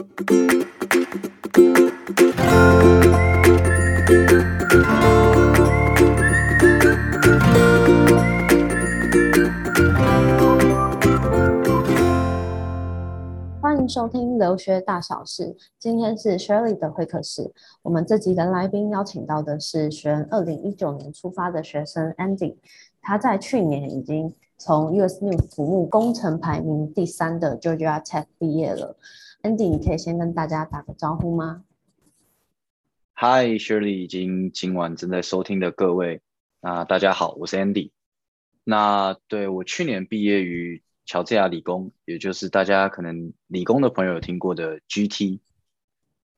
欢迎收听留学大小事，今天是 Shirley 的会客室。我们这集的来宾邀请到的是学二零一九年出发的学生 Andy，他在去年已经从 US News 服务工程排名第三的 Georgia Tech 毕业了。Andy，你可以先跟大家打个招呼吗？Hi Shirley，已经今晚正在收听的各位，那大家好，我是 Andy。那对我去年毕业于。乔治亚理工，也就是大家可能理工的朋友有听过的 GT，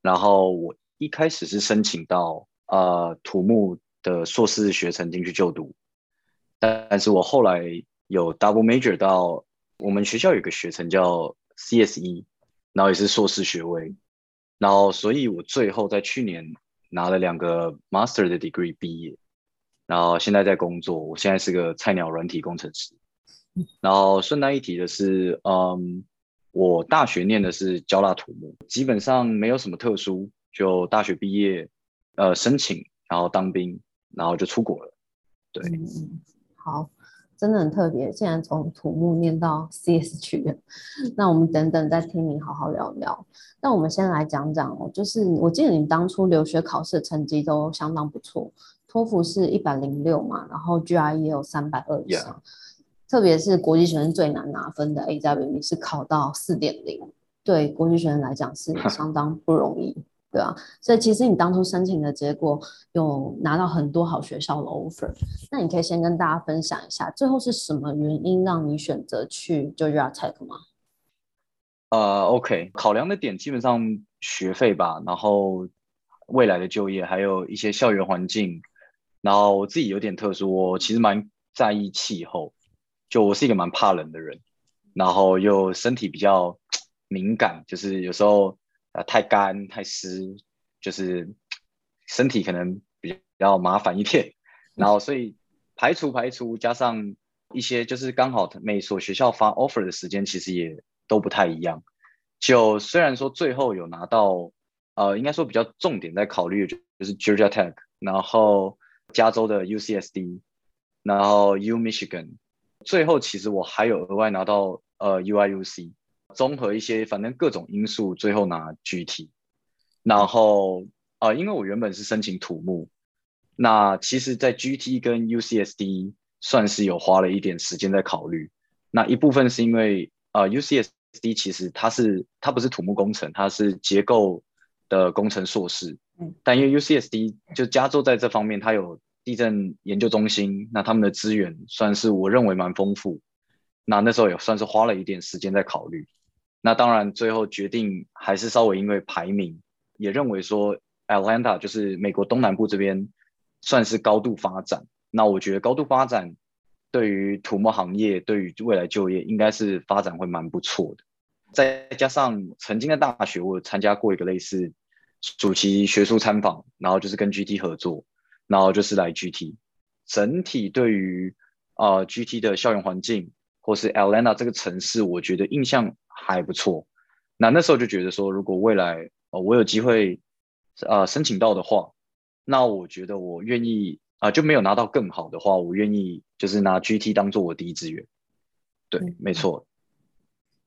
然后我一开始是申请到呃土木的硕士学程进去就读，但是我后来有 double major 到我们学校有个学程叫 CSE，然后也是硕士学位，然后所以我最后在去年拿了两个 master 的 degree 毕业，然后现在在工作，我现在是个菜鸟软体工程师。然后顺带一提的是，嗯，我大学念的是交大土木，基本上没有什么特殊，就大学毕业，呃，申请，然后当兵，然后就出国了。对，好，真的很特别，竟然从土木念到 CS 去，那我们等等再听你好好聊聊。那我们先来讲讲哦，就是我记得你当初留学考试的成绩都相当不错，托福是一百零六嘛，然后 GRE 也有三百二以上。Yeah. 特别是国际学生最难拿分的 AWE 是考到四点零，对国际学生来讲是相当不容易，对啊。所以其实你当初申请的结果有拿到很多好学校的 offer，那你可以先跟大家分享一下，最后是什么原因让你选择去 Georgia Tech 吗？呃、，OK，考量的点基本上学费吧，然后未来的就业，还有一些校园环境，然后我自己有点特殊，我其实蛮在意气候。就我是一个蛮怕冷的人，然后又身体比较敏感，就是有时候呃太干太湿，就是身体可能比较麻烦一点。然后所以排除排除，加上一些就是刚好每所学校发 offer 的时间其实也都不太一样。就虽然说最后有拿到呃，应该说比较重点在考虑的就是 Georgia Tech，然后加州的 UCSD，然后 U Michigan。最后，其实我还有额外拿到呃 UIUC，综合一些反正各种因素，最后拿 GT。然后呃，因为我原本是申请土木，那其实，在 GT 跟 UCSD 算是有花了一点时间在考虑。那一部分是因为呃 UCSD 其实它是它不是土木工程，它是结构的工程硕士。嗯。但因为 UCSD 就加州在这方面，它有。地震研究中心，那他们的资源算是我认为蛮丰富。那那时候也算是花了一点时间在考虑。那当然最后决定还是稍微因为排名，也认为说 Atlanta 就是美国东南部这边算是高度发展。那我觉得高度发展对于土木行业，对于未来就业应该是发展会蛮不错的。再加上曾经的大学，我参加过一个类似暑期学术参访，然后就是跟 GT 合作。然后就是来 GT，整体对于呃 GT 的校园环境，或是 Atlanta 这个城市，我觉得印象还不错。那那时候就觉得说，如果未来呃我有机会呃申请到的话，那我觉得我愿意啊、呃、就没有拿到更好的话，我愿意就是拿 GT 当做我第一志愿。对，嗯、没错。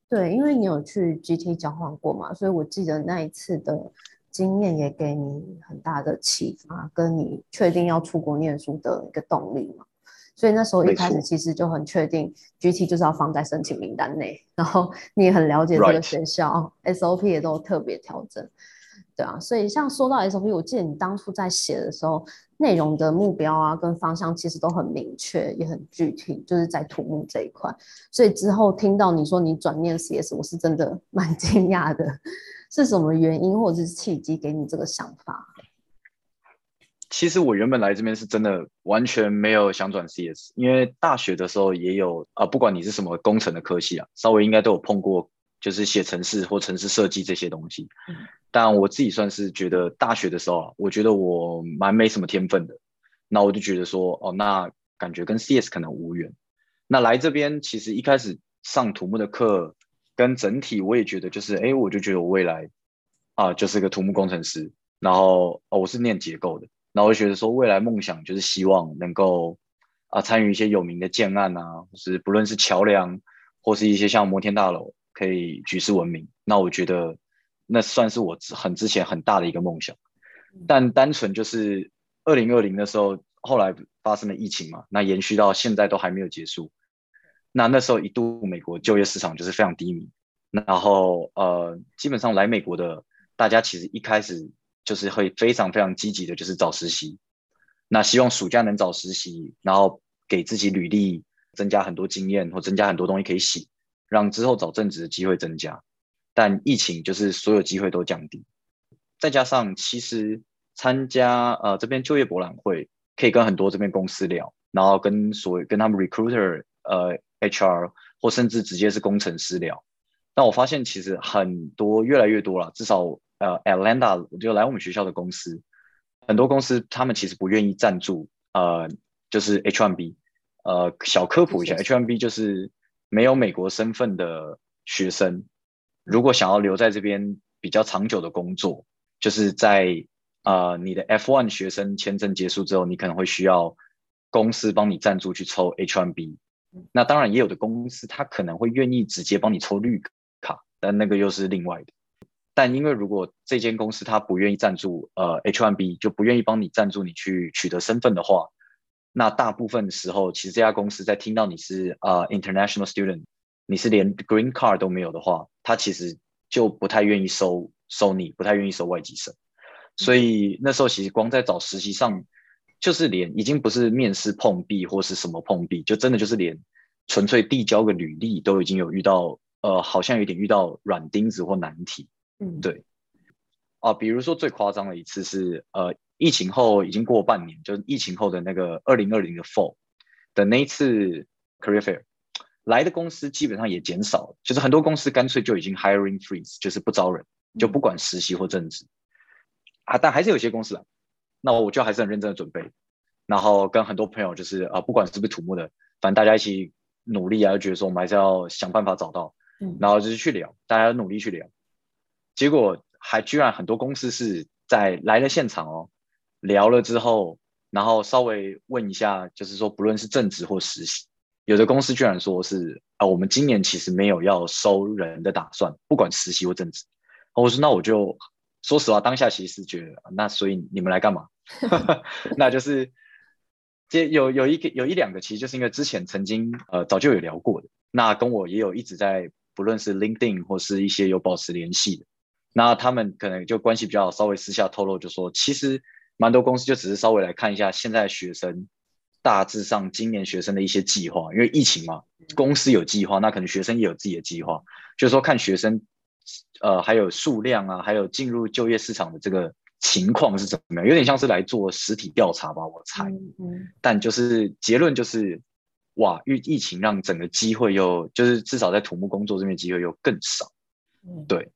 对，因为你有去 GT 交换过嘛，所以我记得那一次的。经验也给你很大的启发，跟你确定要出国念书的一个动力嘛。所以那时候一开始其实就很确定，GT 就是要放在申请名单内。然后你也很了解这个学校，SOP 也都特别调整，对啊。所以像说到 SOP，我记得你当初在写的时候，内容的目标啊跟方向其实都很明确，也很具体，就是在土木这一块。所以之后听到你说你转念 CS，我是真的蛮 惊讶的。是什么原因或者是契机给你这个想法？其实我原本来这边是真的完全没有想转 CS，因为大学的时候也有啊，不管你是什么工程的科系啊，稍微应该都有碰过，就是写程式或程式设计这些东西。嗯。但我自己算是觉得大学的时候啊，我觉得我蛮没什么天分的，那我就觉得说，哦，那感觉跟 CS 可能无缘。那来这边其实一开始上土木的课。跟整体我也觉得就是，哎，我就觉得我未来啊，就是个土木工程师，然后哦，我是念结构的，然后我就觉得说未来梦想就是希望能够啊参与一些有名的建案啊，就是不论是桥梁或是一些像摩天大楼可以举世闻名，那我觉得那算是我很之前很大的一个梦想，但单纯就是二零二零的时候，后来发生了疫情嘛，那延续到现在都还没有结束，那那时候一度美国就业市场就是非常低迷。然后呃，基本上来美国的大家其实一开始就是会非常非常积极的，就是找实习。那希望暑假能找实习，然后给自己履历增加很多经验，或增加很多东西可以写，让之后找正职的机会增加。但疫情就是所有机会都降低，再加上其实参加呃这边就业博览会，可以跟很多这边公司聊，然后跟所跟他们 recruiter 呃 HR 或甚至直接是工程师聊。但我发现其实很多越来越多了，至少呃，Atlanta 就来我们学校的公司，很多公司他们其实不愿意赞助，呃，就是 H1B，呃，小科普一下，H1B 就是没有美国身份的学生，如果想要留在这边比较长久的工作，就是在呃你的 F1 学生签证结束之后，你可能会需要公司帮你赞助去抽 H1B，那当然也有的公司他可能会愿意直接帮你抽绿卡。但那个又是另外的，但因为如果这间公司他不愿意赞助，呃，H1B 就不愿意帮你赞助你去取得身份的话，那大部分时候其实这家公司在听到你是呃 international student，你是连 green card 都没有的话，他其实就不太愿意收收你，不太愿意收外籍生。所以那时候其实光在找实习上，就是连已经不是面试碰壁或是什么碰壁，就真的就是连纯粹递交个履历都已经有遇到。呃，好像有点遇到软钉子或难题，嗯，对，啊，比如说最夸张的一次是，呃，疫情后已经过半年，就是疫情后的那个二零二零的 Fall 的那一次 Career Fair，来的公司基本上也减少了，就是很多公司干脆就已经 Hiring Freeze，就是不招人，就不管实习或正职，啊，但还是有些公司啊，那我就还是很认真的准备，然后跟很多朋友就是啊，不管是不是土木的，反正大家一起努力啊，就觉得说我们还是要想办法找到。然后就是去聊，大家努力去聊，结果还居然很多公司是在来了现场哦，聊了之后，然后稍微问一下，就是说不论是正职或实习，有的公司居然说是啊，我们今年其实没有要收人的打算，不管实习或正职。我说那我就说实话，当下其实是觉得，那所以你们来干嘛？那就是这有有一个有一两个，其实就是因为之前曾经呃早就有聊过的，那跟我也有一直在。不论是 LinkedIn 或是一些有保持联系的，那他们可能就关系比较好，稍微私下透露就说，其实蛮多公司就只是稍微来看一下现在学生大致上今年学生的一些计划，因为疫情嘛，公司有计划，那可能学生也有自己的计划，就是说看学生呃还有数量啊，还有进入就业市场的这个情况是怎么样，有点像是来做实体调查吧，我猜。嗯。但就是结论就是。哇，疫疫情让整个机会又就是至少在土木工作这边机会又更少，嗯，对。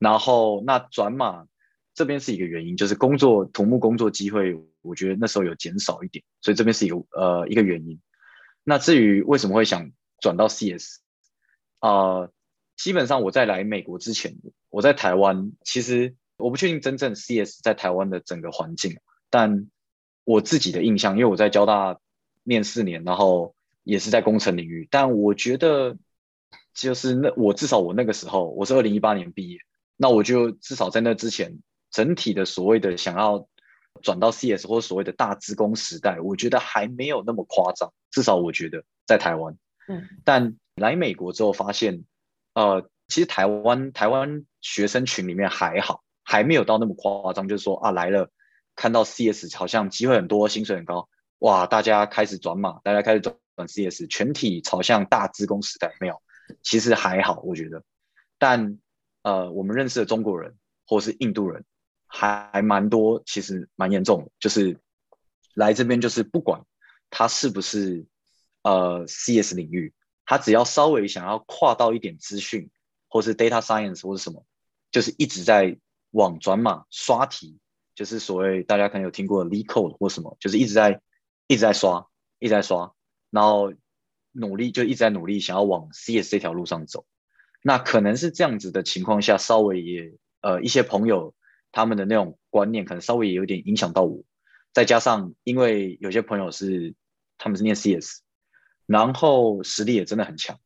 然后那转码这边是一个原因，就是工作土木工作机会，我觉得那时候有减少一点，所以这边是一个呃一个原因。那至于为什么会想转到 CS，呃，基本上我在来美国之前，我在台湾，其实我不确定真正 CS 在台湾的整个环境，但我自己的印象，因为我在交大念四年，然后。也是在工程领域，但我觉得就是那我至少我那个时候我是二零一八年毕业，那我就至少在那之前，整体的所谓的想要转到 CS 或者所谓的大资工时代，我觉得还没有那么夸张。至少我觉得在台湾，嗯，但来美国之后发现，呃，其实台湾台湾学生群里面还好，还没有到那么夸张，就是说啊来了看到 CS 好像机会很多，薪水很高，哇，大家开始转码，大家开始转。CS 全体朝向大资工时代没有，其实还好，我觉得。但呃，我们认识的中国人或是印度人还还蛮多，其实蛮严重的。就是来这边，就是不管他是不是呃 CS 领域，他只要稍微想要跨到一点资讯，或是 data science 或是什么，就是一直在往转码刷题，就是所谓大家可能有听过 l e c o d e 或什么，就是一直在一直在刷，一直在刷。然后努力就一直在努力，想要往 CS 这条路上走。那可能是这样子的情况下，稍微也呃一些朋友他们的那种观念，可能稍微也有点影响到我。再加上因为有些朋友是他们是念 CS，然后实力也真的很强。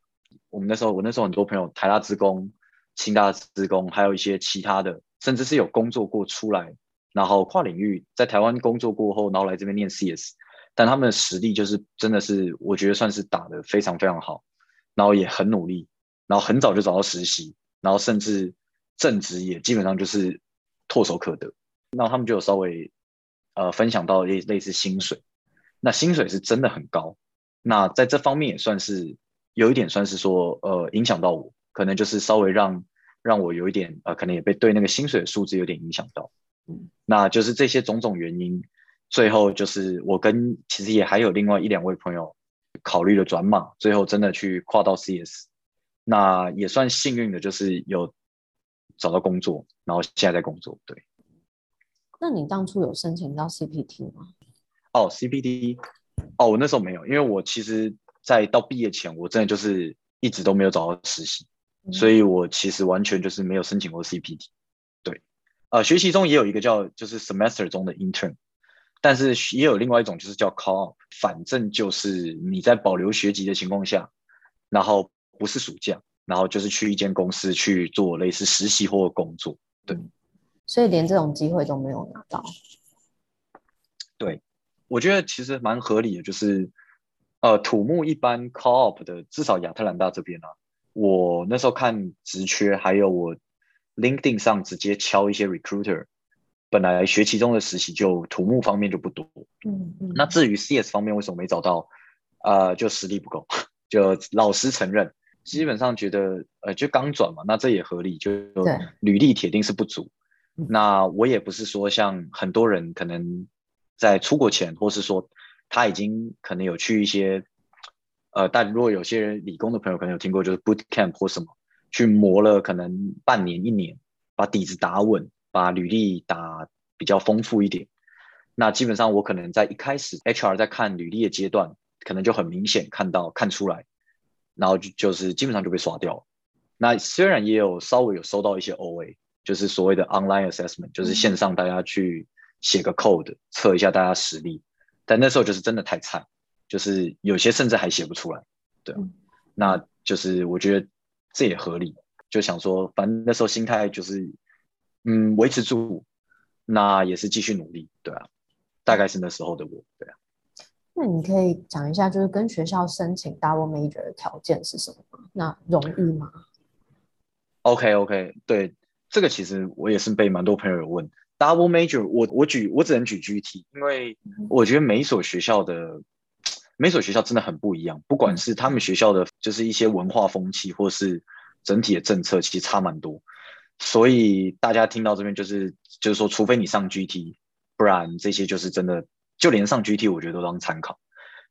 我们那时候我那时候很多朋友台大资工、清大资工，还有一些其他的，甚至是有工作过出来，然后跨领域在台湾工作过后，然后来这边念 CS。但他们的实力就是真的是，我觉得算是打得非常非常好，然后也很努力，然后很早就找到实习，然后甚至正职也基本上就是唾手可得。那他们就有稍微呃分享到类类似薪水，那薪水是真的很高。那在这方面也算是有一点算是说呃影响到我，可能就是稍微让让我有一点呃可能也被对那个薪水的数字有点影响到。嗯，那就是这些种种原因。最后就是我跟其实也还有另外一两位朋友考虑了转码，最后真的去跨到 CS，那也算幸运的，就是有找到工作，然后现在在工作。对，那你当初有申请到 CPT 吗？哦，CPT，哦，我那时候没有，因为我其实在到毕业前，我真的就是一直都没有找到实习，嗯、所以我其实完全就是没有申请过 CPT。对，呃，学习中也有一个叫就是 semester 中的 intern。但是也有另外一种，就是叫 co-op，反正就是你在保留学籍的情况下，然后不是暑假，然后就是去一间公司去做类似实习或工作。对，所以连这种机会都没有拿到。对，我觉得其实蛮合理的，就是呃，土木一般 co-op 的，至少亚特兰大这边啊，我那时候看职缺，还有我 LinkedIn 上直接敲一些 recruiter。本来学期中的实习就土木方面就不多，嗯嗯，那至于 CS 方面为什么没找到？呃，就实力不够，就老实承认，基本上觉得呃就刚转嘛，那这也合理，就履历铁定是不足。那我也不是说像很多人可能在出国前，或是说他已经可能有去一些，呃，但如果有些人理工的朋友可能有听过，就是 boot camp 或什么，去磨了可能半年一年，把底子打稳。把履历打比较丰富一点，那基本上我可能在一开始 HR 在看履历的阶段，可能就很明显看到看出来，然后就就是基本上就被刷掉了。那虽然也有稍微有收到一些 OA，就是所谓的 online assessment，就是线上大家去写个 code 测一下大家实力，但那时候就是真的太菜，就是有些甚至还写不出来。对，那就是我觉得这也合理，就想说反正那时候心态就是。嗯，维持住，那也是继续努力，对啊，大概是那时候的我，对啊。那你可以讲一下，就是跟学校申请 double major 的条件是什么吗？那容易吗？OK OK，对，这个其实我也是被蛮多朋友有问 double major，我我举我只能举 GT，因为我觉得每一所学校的每一所学校真的很不一样，不管是他们学校的就是一些文化风气，或是整体的政策，其实差蛮多。所以大家听到这边就是就是说，除非你上 GT，不然这些就是真的，就连上 GT 我觉得都当参考。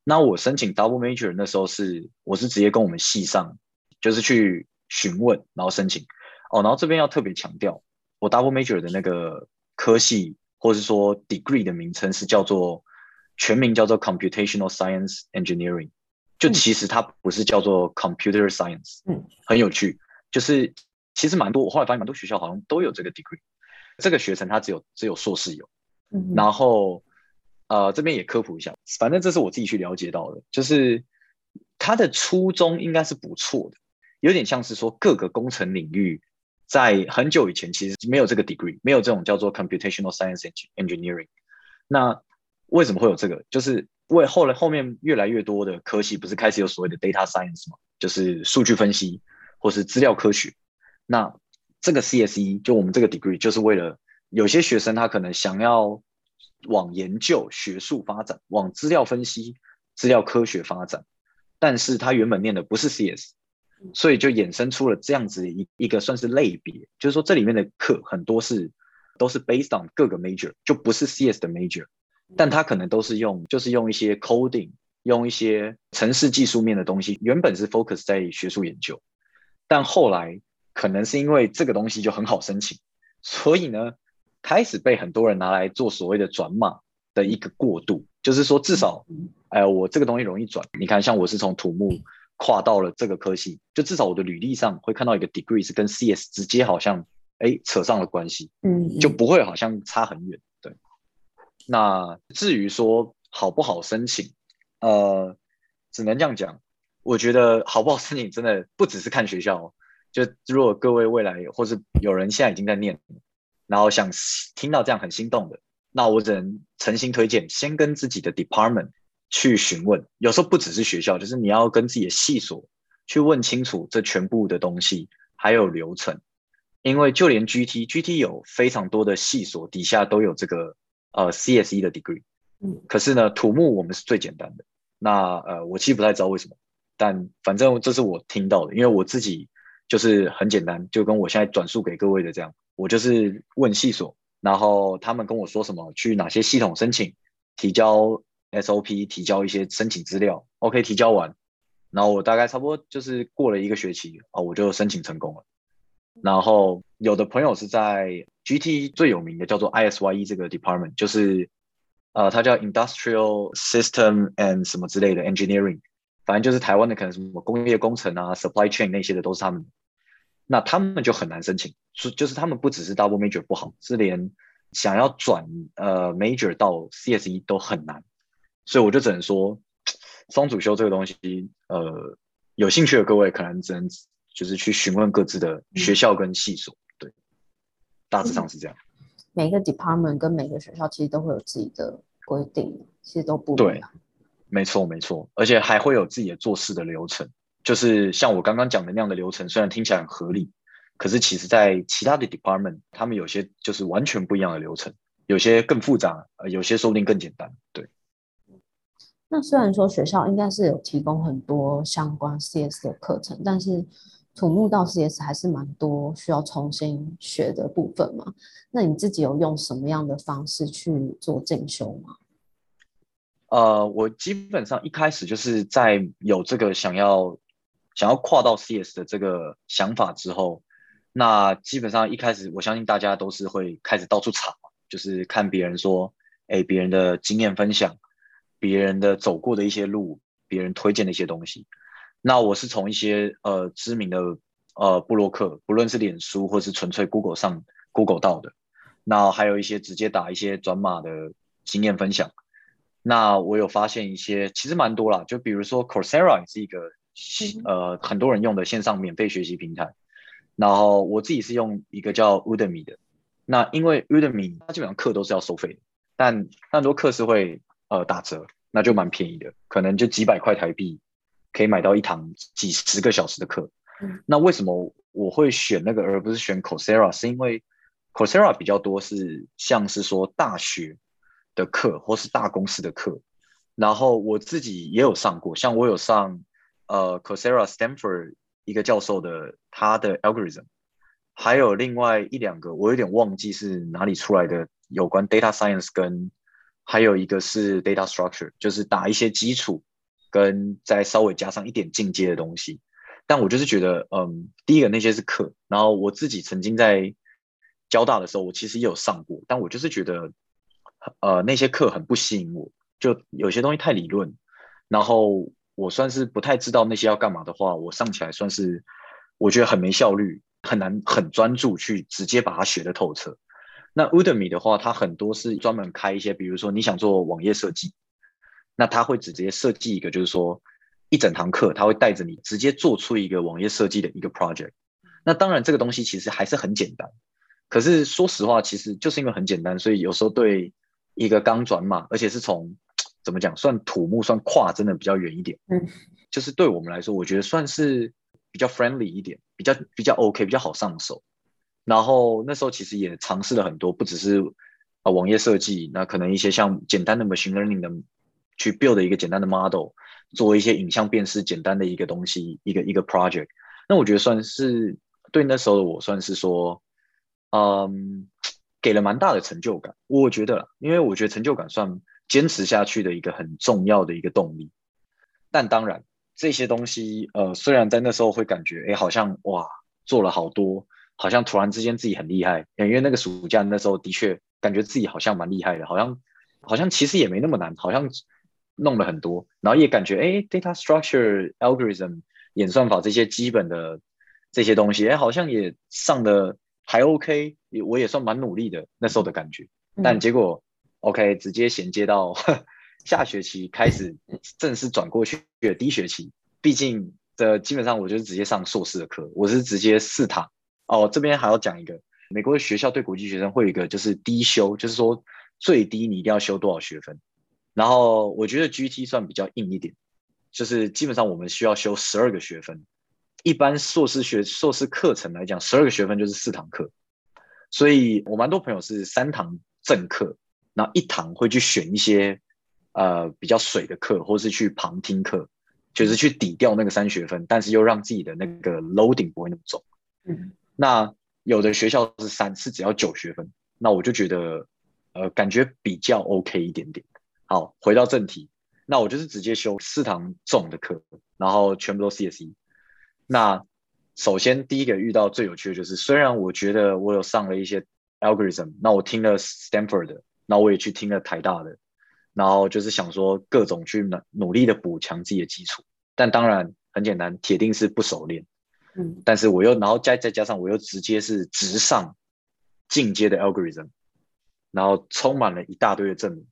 那我申请 Double Major 那时候是，我是直接跟我们系上，就是去询问，然后申请。哦，然后这边要特别强调，我 Double Major 的那个科系或是说 Degree 的名称是叫做全名叫做 Computational Science Engineering，就其实它不是叫做 Computer Science，嗯，很有趣，就是。其实蛮多，我后来发现蛮多学校好像都有这个 degree，这个学程它只有只有硕士有。嗯、然后呃这边也科普一下，反正这是我自己去了解到的，就是它的初衷应该是不错的，有点像是说各个工程领域在很久以前其实没有这个 degree，没有这种叫做 computational science engineering。那为什么会有这个？就是为后来后面越来越多的科系不是开始有所谓的 data science 吗？就是数据分析或是资料科学。那这个 CSE 就我们这个 degree 就是为了有些学生他可能想要往研究学术发展，往资料分析、资料科学发展，但是他原本念的不是 CS，所以就衍生出了这样子一一个算是类别，就是说这里面的课很多是都是 based on 各个 major，就不是 CS 的 major，但他可能都是用就是用一些 coding，用一些城市技术面的东西，原本是 focus 在学术研究，但后来。可能是因为这个东西就很好申请，所以呢，开始被很多人拿来做所谓的转码的一个过渡，就是说至少，哎，我这个东西容易转。你看，像我是从土木跨到了这个科系，就至少我的履历上会看到一个 degree 是跟 CS 直接好像，哎扯上了关系，嗯，就不会好像差很远。对，那至于说好不好申请，呃，只能这样讲。我觉得好不好申请真的不只是看学校哦，就如果各位未来或是有人现在已经在念，然后想听到这样很心动的，那我只能诚心推荐，先跟自己的 department 去询问。有时候不只是学校，就是你要跟自己的系所去问清楚这全部的东西，还有流程。因为就连 GT，GT 有非常多的系所底下都有这个呃 CSE 的 degree，嗯，可是呢，土木我们是最简单的。那呃，我其实不太知道为什么。但反正这是我听到的，因为我自己就是很简单，就跟我现在转述给各位的这样，我就是问系所，然后他们跟我说什么，去哪些系统申请，提交 SOP，提交一些申请资料，OK，提交完，然后我大概差不多就是过了一个学期啊，我就申请成功了。然后有的朋友是在 GT 最有名的叫做 ISYE 这个 department，就是呃，它叫 Industrial System and 什么之类的 Engineering。反正就是台湾的，可能什么工业工程啊、supply chain 那些的都是他们，那他们就很难申请，是就是他们不只是 double major 不好，是连想要转呃 major 到 CSE 都很难，所以我就只能说双主修这个东西，呃，有兴趣的各位可能只能就是去询问各自的学校跟系所，对，大致上是这样。每个 department 跟每个学校其实都会有自己的规定，其实都不一样。对。没错，没错，而且还会有自己的做事的流程，就是像我刚刚讲的那样的流程，虽然听起来很合理，可是其实在其他的 department，他们有些就是完全不一样的流程，有些更复杂，呃，有些说不定更简单。对。那虽然说学校应该是有提供很多相关 CS 的课程，但是土木到 CS 还是蛮多需要重新学的部分嘛。那你自己有用什么样的方式去做进修吗？呃，我基本上一开始就是在有这个想要想要跨到 CS 的这个想法之后，那基本上一开始我相信大家都是会开始到处查，就是看别人说，哎，别人的经验分享，别人的走过的一些路，别人推荐的一些东西。那我是从一些呃知名的呃布洛克，不论是脸书或是纯粹 Google 上 Google 到的，那还有一些直接打一些转码的经验分享。那我有发现一些，其实蛮多啦，就比如说 Coursera 也是一个呃很多人用的线上免费学习平台，然后我自己是用一个叫 Udemy 的。那因为 Udemy 它基本上课都是要收费的，但很多课是会呃打折，那就蛮便宜的，可能就几百块台币可以买到一堂几十个小时的课。那为什么我会选那个而不是选 Coursera？是因为 Coursera 比较多是像是说大学。的课或是大公司的课，然后我自己也有上过，像我有上呃 Coursera Stanford 一个教授的他的 algorithm，还有另外一两个我有点忘记是哪里出来的，有关 data science 跟还有一个是 data structure，就是打一些基础跟再稍微加上一点进阶的东西。但我就是觉得，嗯，第一个那些是课，然后我自己曾经在交大的时候，我其实也有上过，但我就是觉得。呃，那些课很不吸引我，就有些东西太理论，然后我算是不太知道那些要干嘛的话，我上起来算是我觉得很没效率，很难很专注去直接把它学得透彻。那 Udemy 的话，它很多是专门开一些，比如说你想做网页设计，那它会直接设计一个，就是说一整堂课，它会带着你直接做出一个网页设计的一个 project。那当然这个东西其实还是很简单，可是说实话，其实就是因为很简单，所以有时候对。一个刚转码，而且是从怎么讲，算土木算跨真的比较远一点，嗯，就是对我们来说，我觉得算是比较 friendly 一点，比较比较 OK，比较好上手。然后那时候其实也尝试了很多，不只是啊网页设计，那可能一些像简单的 machine learning 的去 build 一个简单的 model，做一些影像辨识简单的一个东西，一个一个 project。那我觉得算是对那时候的我算是说，嗯。给了蛮大的成就感，我觉得，因为我觉得成就感算坚持下去的一个很重要的一个动力。但当然，这些东西，呃，虽然在那时候会感觉，哎，好像哇，做了好多，好像突然之间自己很厉害。因为那个暑假那时候的确感觉自己好像蛮厉害的，好像好像其实也没那么难，好像弄了很多，然后也感觉，哎，data structure、algorithm、演算法这些基本的这些东西，哎，好像也上的。还 OK，我也算蛮努力的那时候的感觉。但结果、嗯、OK，直接衔接到 下学期开始正式转过去的第一学期，毕竟的基本上我就是直接上硕士的课，我是直接四堂。哦，这边还要讲一个，美国的学校对国际学生会有一个就是低修，就是说最低你一定要修多少学分。然后我觉得 GT 算比较硬一点，就是基本上我们需要修十二个学分。一般硕士学硕士课程来讲，十二个学分就是四堂课，所以我蛮多朋友是三堂正课，然后一堂会去选一些呃比较水的课，或是去旁听课，就是去抵掉那个三学分，但是又让自己的那个 loading 不会那么重。嗯，那有的学校是三是只要九学分，那我就觉得呃感觉比较 OK 一点点。好，回到正题，那我就是直接修四堂重的课，然后全部都 CSE。那首先第一个遇到最有趣的就是，虽然我觉得我有上了一些 algorithm，那我听了 Stanford 的，那我也去听了台大的，然后就是想说各种去努努力的补强自己的基础，但当然很简单，铁定是不熟练。嗯，但是我又然后再再加上我又直接是直上进阶的 algorithm，然后充满了一大堆的证明，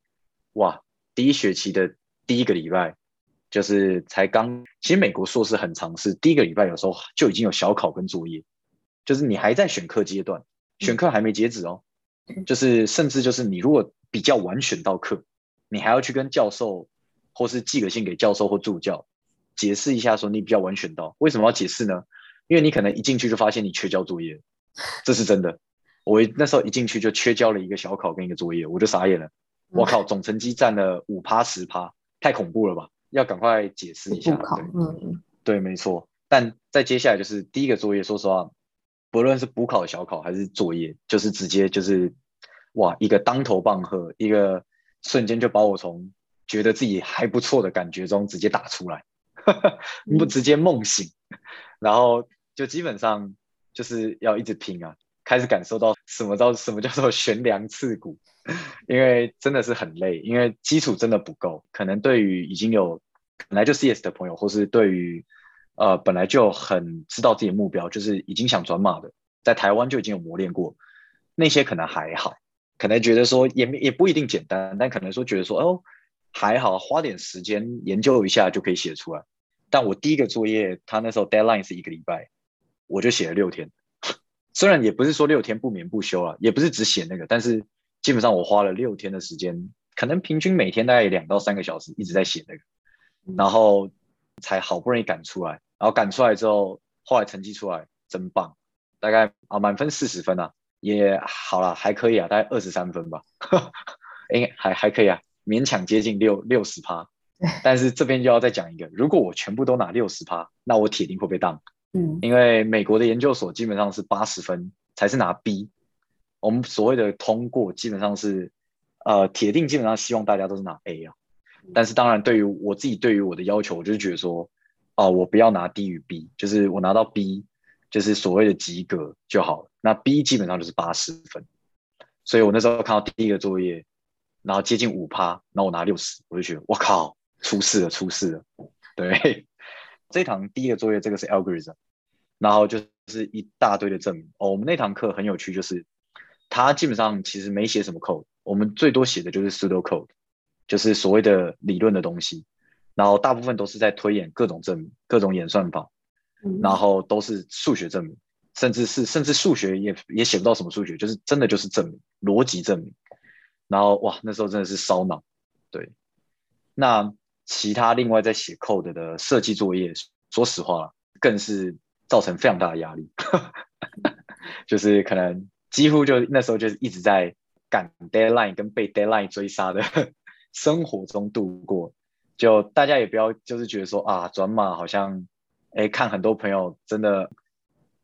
哇，第一学期的第一个礼拜。就是才刚，其实美国硕士很长，是第一个礼拜有时候就已经有小考跟作业，就是你还在选课阶段，选课还没截止哦，就是甚至就是你如果比较晚选到课，你还要去跟教授或是寄个信给教授或助教解释一下，说你比较晚选到，为什么要解释呢？因为你可能一进去就发现你缺交作业，这是真的。我那时候一进去就缺交了一个小考跟一个作业，我就傻眼了。我靠，总成绩占了五趴十趴，太恐怖了吧？要赶快解释一下，对，嗯，对，没错。但在接下来就是第一个作业，说实话，不论是补考、小考还是作业，就是直接就是哇，一个当头棒喝，一个瞬间就把我从觉得自己还不错的感觉中直接打出来，不直接梦醒，然后就基本上就是要一直拼啊，开始感受到什么叫什么叫做悬梁刺股。因为真的是很累，因为基础真的不够。可能对于已经有本来就 CS 的朋友，或是对于呃本来就很知道自己的目标，就是已经想转码的，在台湾就已经有磨练过，那些可能还好，可能觉得说也也不一定简单，但可能说觉得说哦还好，花点时间研究一下就可以写出来。但我第一个作业，他那时候 deadline 是一个礼拜，我就写了六天，虽然也不是说六天不眠不休啊，也不是只写那个，但是。基本上我花了六天的时间，可能平均每天大概两到三个小时一直在写那个，然后才好不容易赶出来。然后赶出来之后，后来成绩出来真棒，大概啊满分四十分啊，也好了，还可以啊，大概二十三分吧，哎还还可以啊，勉强接近六六十趴。但是这边就要再讲一个，如果我全部都拿六十趴，那我铁定会被当。嗯，因为美国的研究所基本上是八十分才是拿 B。我们所谓的通过，基本上是，呃，铁定基本上希望大家都是拿 A 啊。但是当然，对于我自己，对于我的要求，我就是觉得说，哦、我不要拿低于 B，就是我拿到 B，就是所谓的及格就好了。那 B 基本上就是八十分。所以我那时候看到第一个作业，然后接近五趴，然后我拿六十，我就觉得我靠，出事了，出事了。对，这堂第一个作业，这个是 algorithm，然后就是一大堆的证明。哦，我们那堂课很有趣，就是。他基本上其实没写什么 code，我们最多写的就是 pseudo code，就是所谓的理论的东西，然后大部分都是在推演各种证明、各种演算法，然后都是数学证明，甚至是甚至数学也也写不到什么数学，就是真的就是证明逻辑证明，然后哇，那时候真的是烧脑，对。那其他另外在写 code 的设计作业，说实话更是造成非常大的压力，就是可能。几乎就那时候就是一直在赶 deadline 跟被 deadline 追杀的 生活中度过，就大家也不要就是觉得说啊转码好像，哎看很多朋友真的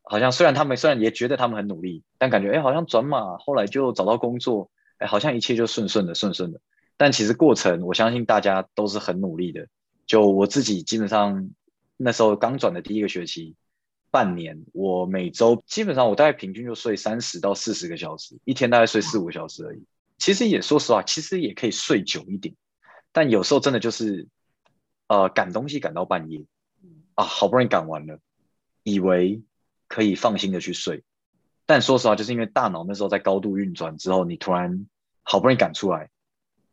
好像虽然他们虽然也觉得他们很努力，但感觉哎好像转码后来就找到工作，哎好像一切就顺顺的顺顺的，但其实过程我相信大家都是很努力的，就我自己基本上那时候刚转的第一个学期。半年，我每周基本上我大概平均就睡三十到四十个小时，一天大概睡四五个小时而已。其实也说实话，其实也可以睡久一点，但有时候真的就是，呃，赶东西赶到半夜，啊，好不容易赶完了，以为可以放心的去睡，但说实话，就是因为大脑那时候在高度运转之后，你突然好不容易赶出来，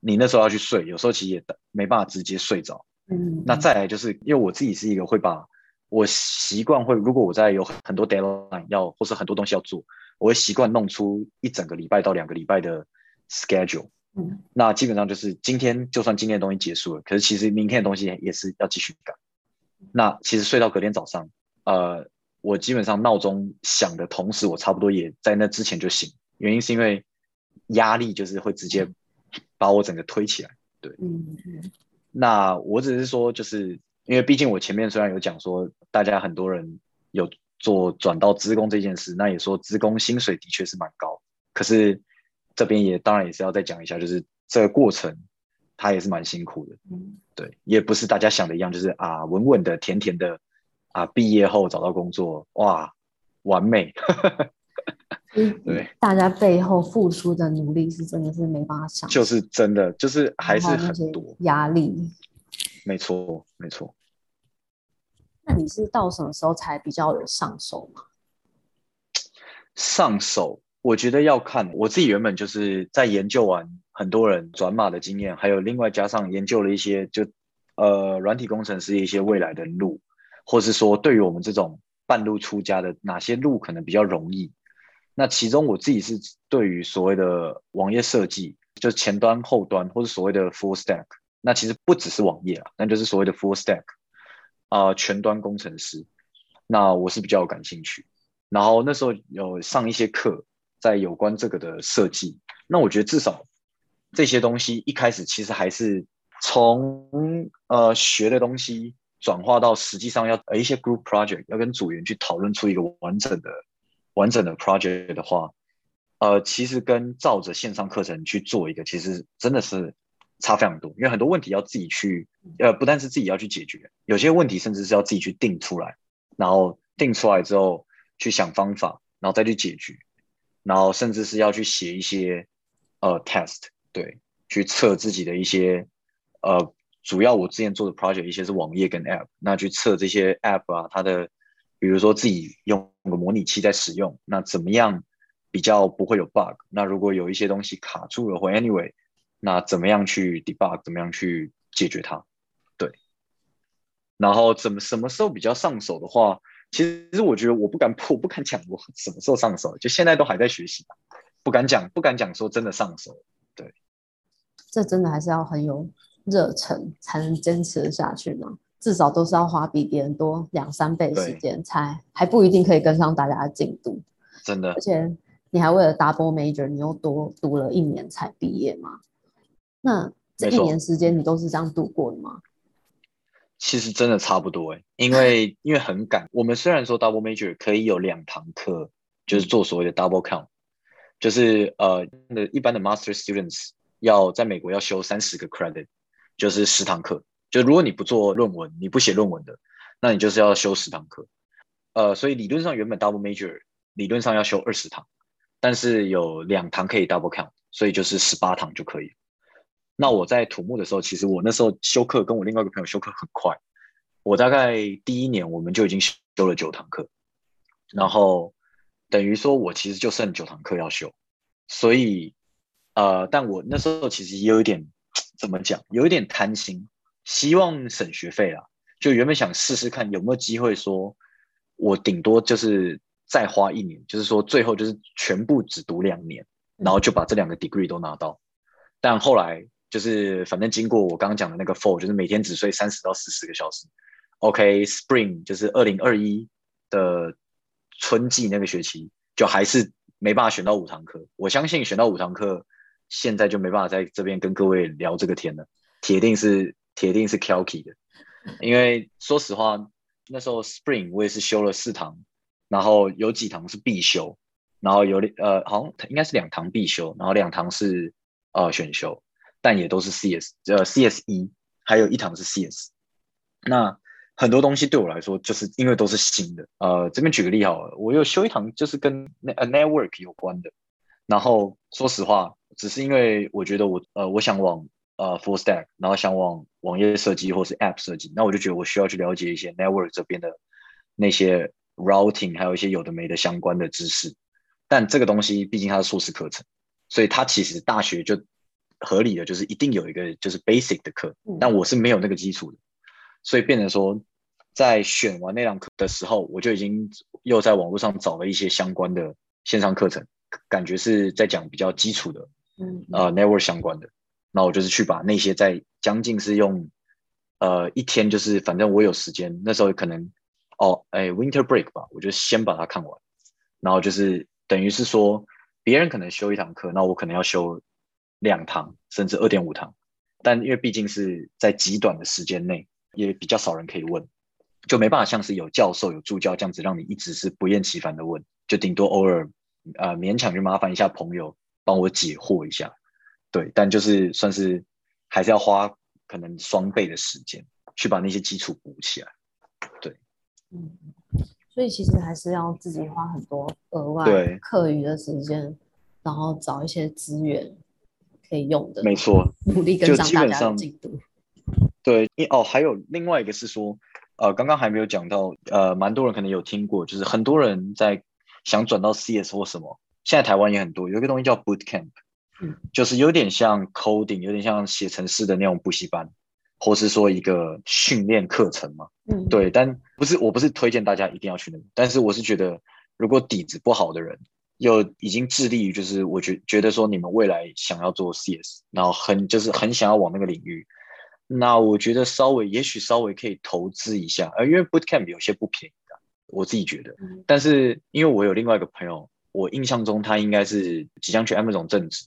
你那时候要去睡，有时候其实也没办法直接睡着。嗯，那再来就是因为我自己是一个会把我习惯会，如果我在有很多 deadline 要或是很多东西要做，我会习惯弄出一整个礼拜到两个礼拜的 schedule。嗯，那基本上就是今天就算今天的东西结束了，可是其实明天的东西也是要继续赶。那其实睡到隔天早上，呃。我基本上闹钟响的同时，我差不多也在那之前就醒。原因是因为压力就是会直接把我整个推起来。对，嗯嗯。那我只是说，就是因为毕竟我前面虽然有讲说，大家很多人有做转到职工这件事，那也说职工薪水的确是蛮高。可是这边也当然也是要再讲一下，就是这个过程他也是蛮辛苦的。嗯，对，也不是大家想的一样，就是啊稳稳的、甜甜的。啊！毕业后找到工作，哇，完美。对，大家背后付出的努力是真的是没办法想，就是真的，就是还是很多压力。没错，没错。那你是到什么时候才比较有上手吗？上手，我觉得要看我自己。原本就是在研究完很多人转码的经验，还有另外加上研究了一些就呃软体工程师一些未来的路。或是说，对于我们这种半路出家的，哪些路可能比较容易？那其中我自己是对于所谓的网页设计，就前端、后端，或是所谓的 full stack。那其实不只是网页啊，那就是所谓的 full stack 啊、呃，全端工程师。那我是比较有感兴趣。然后那时候有上一些课，在有关这个的设计。那我觉得至少这些东西一开始其实还是从呃学的东西。转化到实际上要一些 group project 要跟组员去讨论出一个完整的完整的 project 的话，呃，其实跟照着线上课程去做一个，其实真的是差非常多。因为很多问题要自己去，呃，不但是自己要去解决，有些问题甚至是要自己去定出来，然后定出来之后去想方法，然后再去解决，然后甚至是要去写一些呃 test，对，去测自己的一些呃。主要我之前做的 project 一些是网页跟 app，那去测这些 app 啊，它的比如说自己用个模拟器在使用，那怎么样比较不会有 bug？那如果有一些东西卡住了或 anyway，那怎么样去 debug？怎么样去解决它？对。然后怎么什么时候比较上手的话，其实我觉得我不敢我不敢讲我什么时候上手，就现在都还在学习，不敢讲不敢讲说真的上手。对。这真的还是要很有。热忱才能坚持下去呢，至少都是要花比别人多两三倍时间，才还不一定可以跟上大家的进度。真的，而且你还为了 double major，你又多读了一年才毕业嘛？那这一年时间你都是这样度过的吗？其实真的差不多哎，因为 因为很赶。我们虽然说 double major 可以有两堂课，就是做所谓的 double count，就是呃，一般的 master students 要在美国要修三十个 credit。就是十堂课，就如果你不做论文，你不写论文的，那你就是要修十堂课。呃，所以理论上原本 double major 理论上要修二十堂，但是有两堂可以 double count，所以就是十八堂就可以。那我在土木的时候，其实我那时候修课跟我另外一个朋友修课很快，我大概第一年我们就已经修了九堂课，然后等于说我其实就剩九堂课要修，所以呃，但我那时候其实也有一点。怎么讲？有一点贪心，希望省学费啦。就原本想试试看有没有机会，说我顶多就是再花一年，就是说最后就是全部只读两年，然后就把这两个 degree 都拿到。但后来就是反正经过我刚刚讲的那个 fall，就是每天只睡三十到四十个小时。OK，spring 就是二零二一的春季那个学期，就还是没办法选到五堂课。我相信选到五堂课。现在就没办法在这边跟各位聊这个天了，铁定是铁定是 Kelky 的，因为说实话，那时候 Spring 我也是修了四堂，然后有几堂是必修，然后有呃好像应该是两堂必修，然后两堂是呃选修，但也都是 CS 呃 CS 一还有一堂是 CS。那很多东西对我来说，就是因为都是新的，呃这边举个例好了，我又修一堂就是跟那 Network 有关的，然后说实话。只是因为我觉得我呃我想往呃 full stack，然后想往网页设计或是 app 设计，那我就觉得我需要去了解一些 network 这边的那些 routing，还有一些有的没的相关的知识。但这个东西毕竟它是硕士课程，所以它其实大学就合理的就是一定有一个就是 basic 的课，但我是没有那个基础的，所以变成说在选完那堂课的时候，我就已经又在网络上找了一些相关的线上课程，感觉是在讲比较基础的，嗯，呃，network 相关的，那我就是去把那些在将近是用呃一天，就是反正我有时间，那时候可能哦，哎，winter break 吧，我就先把它看完，然后就是。等于是说，别人可能修一堂课，那我可能要修两堂，甚至二点五堂。但因为毕竟是在极短的时间内，也比较少人可以问，就没办法像是有教授、有助教这样子，让你一直是不厌其烦的问，就顶多偶尔，呃，勉强去麻烦一下朋友帮我解惑一下。对，但就是算是还是要花可能双倍的时间去把那些基础补起来。对，嗯。所以其实还是要自己花很多额外课余的时间，然后找一些资源可以用的。没错，努力跟上大家的进度。对，哦，还有另外一个是说，呃，刚刚还没有讲到，呃，蛮多人可能有听过，就是很多人在想转到 CS 或什么，现在台湾也很多，有一个东西叫 Boot Camp，嗯，就是有点像 coding，有点像写程式的那种补习班。或是说一个训练课程嘛，嗯，对，但不是，我不是推荐大家一定要去那个，但是我是觉得，如果底子不好的人，又已经致力于，就是我觉觉得说你们未来想要做 CS，然后很就是很想要往那个领域，那我觉得稍微也许稍微可以投资一下，呃，因为 Bootcamp 有些不便宜的，我自己觉得，但是因为我有另外一个朋友，我印象中他应该是即将去 Amazon 正职，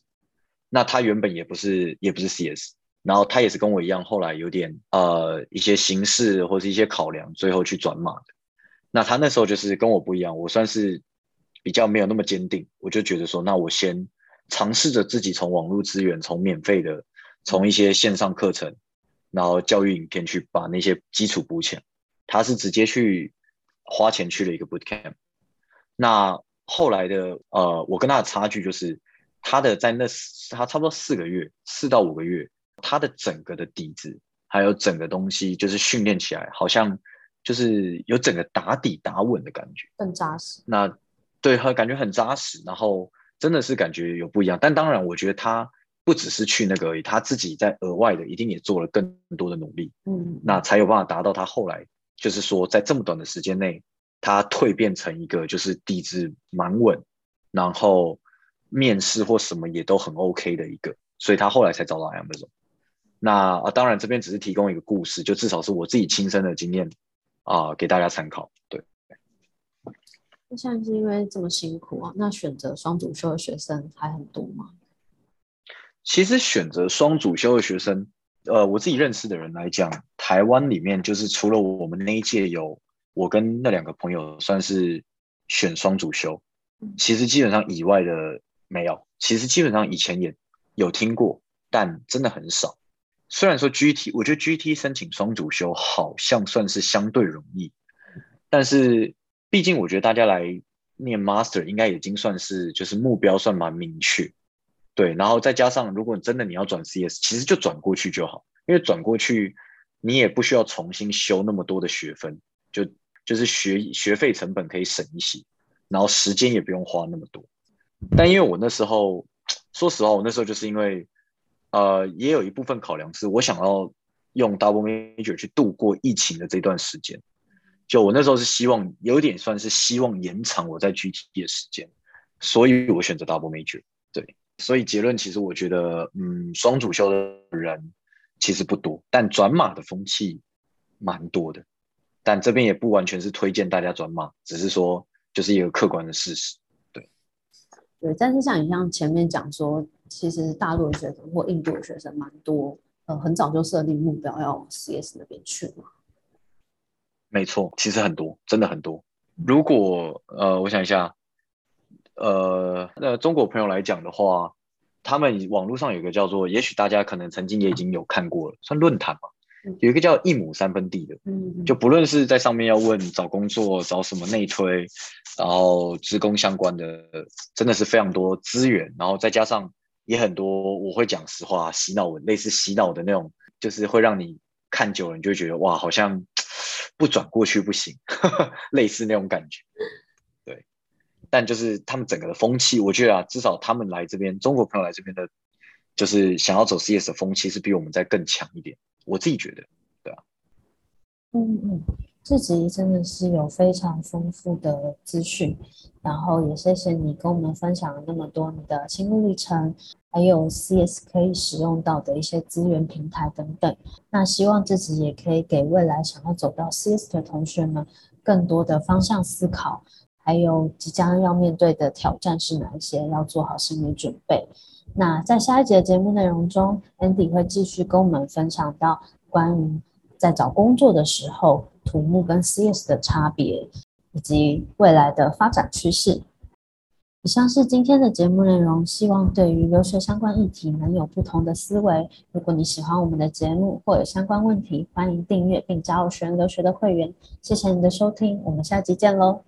那他原本也不是也不是 CS。然后他也是跟我一样，后来有点呃一些形式或是一些考量，最后去转码的。那他那时候就是跟我不一样，我算是比较没有那么坚定，我就觉得说，那我先尝试着自己从网络资源，从免费的，从一些线上课程，然后教育影片去把那些基础补起来。他是直接去花钱去了一个 bootcamp。那后来的呃，我跟他的差距就是，他的在那他差不多四个月，四到五个月。他的整个的底子，还有整个东西，就是训练起来，好像就是有整个打底打稳的感觉，更扎实。那对，感觉很扎实，然后真的是感觉有不一样。但当然，我觉得他不只是去那个而已，他自己在额外的一定也做了更多的努力，嗯，那才有办法达到他后来就是说，在这么短的时间内，他蜕变成一个就是底子蛮稳，然后面试或什么也都很 OK 的一个，所以他后来才找到 Amazon。那啊，当然这边只是提供一个故事，就至少是我自己亲身的经验啊，给大家参考。对。那现在是因为这么辛苦啊，那选择双主修的学生还很多吗？其实选择双主修的学生，呃，我自己认识的人来讲，台湾里面就是除了我们那一届有我跟那两个朋友算是选双主修，其实基本上以外的没有。其实基本上以前也有听过，但真的很少。虽然说 GT，我觉得 GT 申请双主修好像算是相对容易，但是毕竟我觉得大家来念 Master 应该已经算是就是目标算蛮明确，对，然后再加上如果真的你要转 CS，其实就转过去就好，因为转过去你也不需要重新修那么多的学分，就就是学学费成本可以省一些，然后时间也不用花那么多。但因为我那时候，说实话，我那时候就是因为。呃，也有一部分考量是我想要用 double major 去度过疫情的这段时间。就我那时候是希望有点算是希望延长我在 GT 的时间，所以我选择 double major。对，所以结论其实我觉得，嗯，双主修的人其实不多，但转码的风气蛮多的。但这边也不完全是推荐大家转码，只是说就是一个客观的事实。对，对，但是像你像前面讲说。其实大陆的学生或印度的学生蛮多，呃，很早就设定目标要往 CS 那边去嘛。没错，其实很多，真的很多。如果呃，我想一下，呃，那中国朋友来讲的话，他们网络上有个叫做，也许大家可能曾经也已经有看过了，算论坛嘛，有一个叫一亩三分地的，嗯，就不论是在上面要问找工作、找什么内推，然后职工相关的，真的是非常多资源，然后再加上。也很多，我会讲实话，洗脑文，类似洗脑的那种，就是会让你看久了，你就会觉得哇，好像不转过去不行，类似那种感觉。对，但就是他们整个的风气，我觉得啊，至少他们来这边，中国朋友来这边的，就是想要走 CS 的风气是比我们再更强一点。我自己觉得，对啊。嗯嗯，这集真的是有非常丰富的资讯，然后也谢谢你跟我们分享了那么多你的心路历程，还有 CS 可以使用到的一些资源平台等等。那希望自己也可以给未来想要走到 CS 的同学们更多的方向思考。还有即将要面对的挑战是哪一些？要做好心理准备。那在下一节节目内容中，Andy 会继续跟我们分享到关于在找工作的时候，土木跟 CS 的差别，以及未来的发展趋势。以上是今天的节目内容，希望对于留学相关议题能有不同的思维。如果你喜欢我们的节目或有相关问题，欢迎订阅并加入学人留学的会员。谢谢你的收听，我们下期见喽。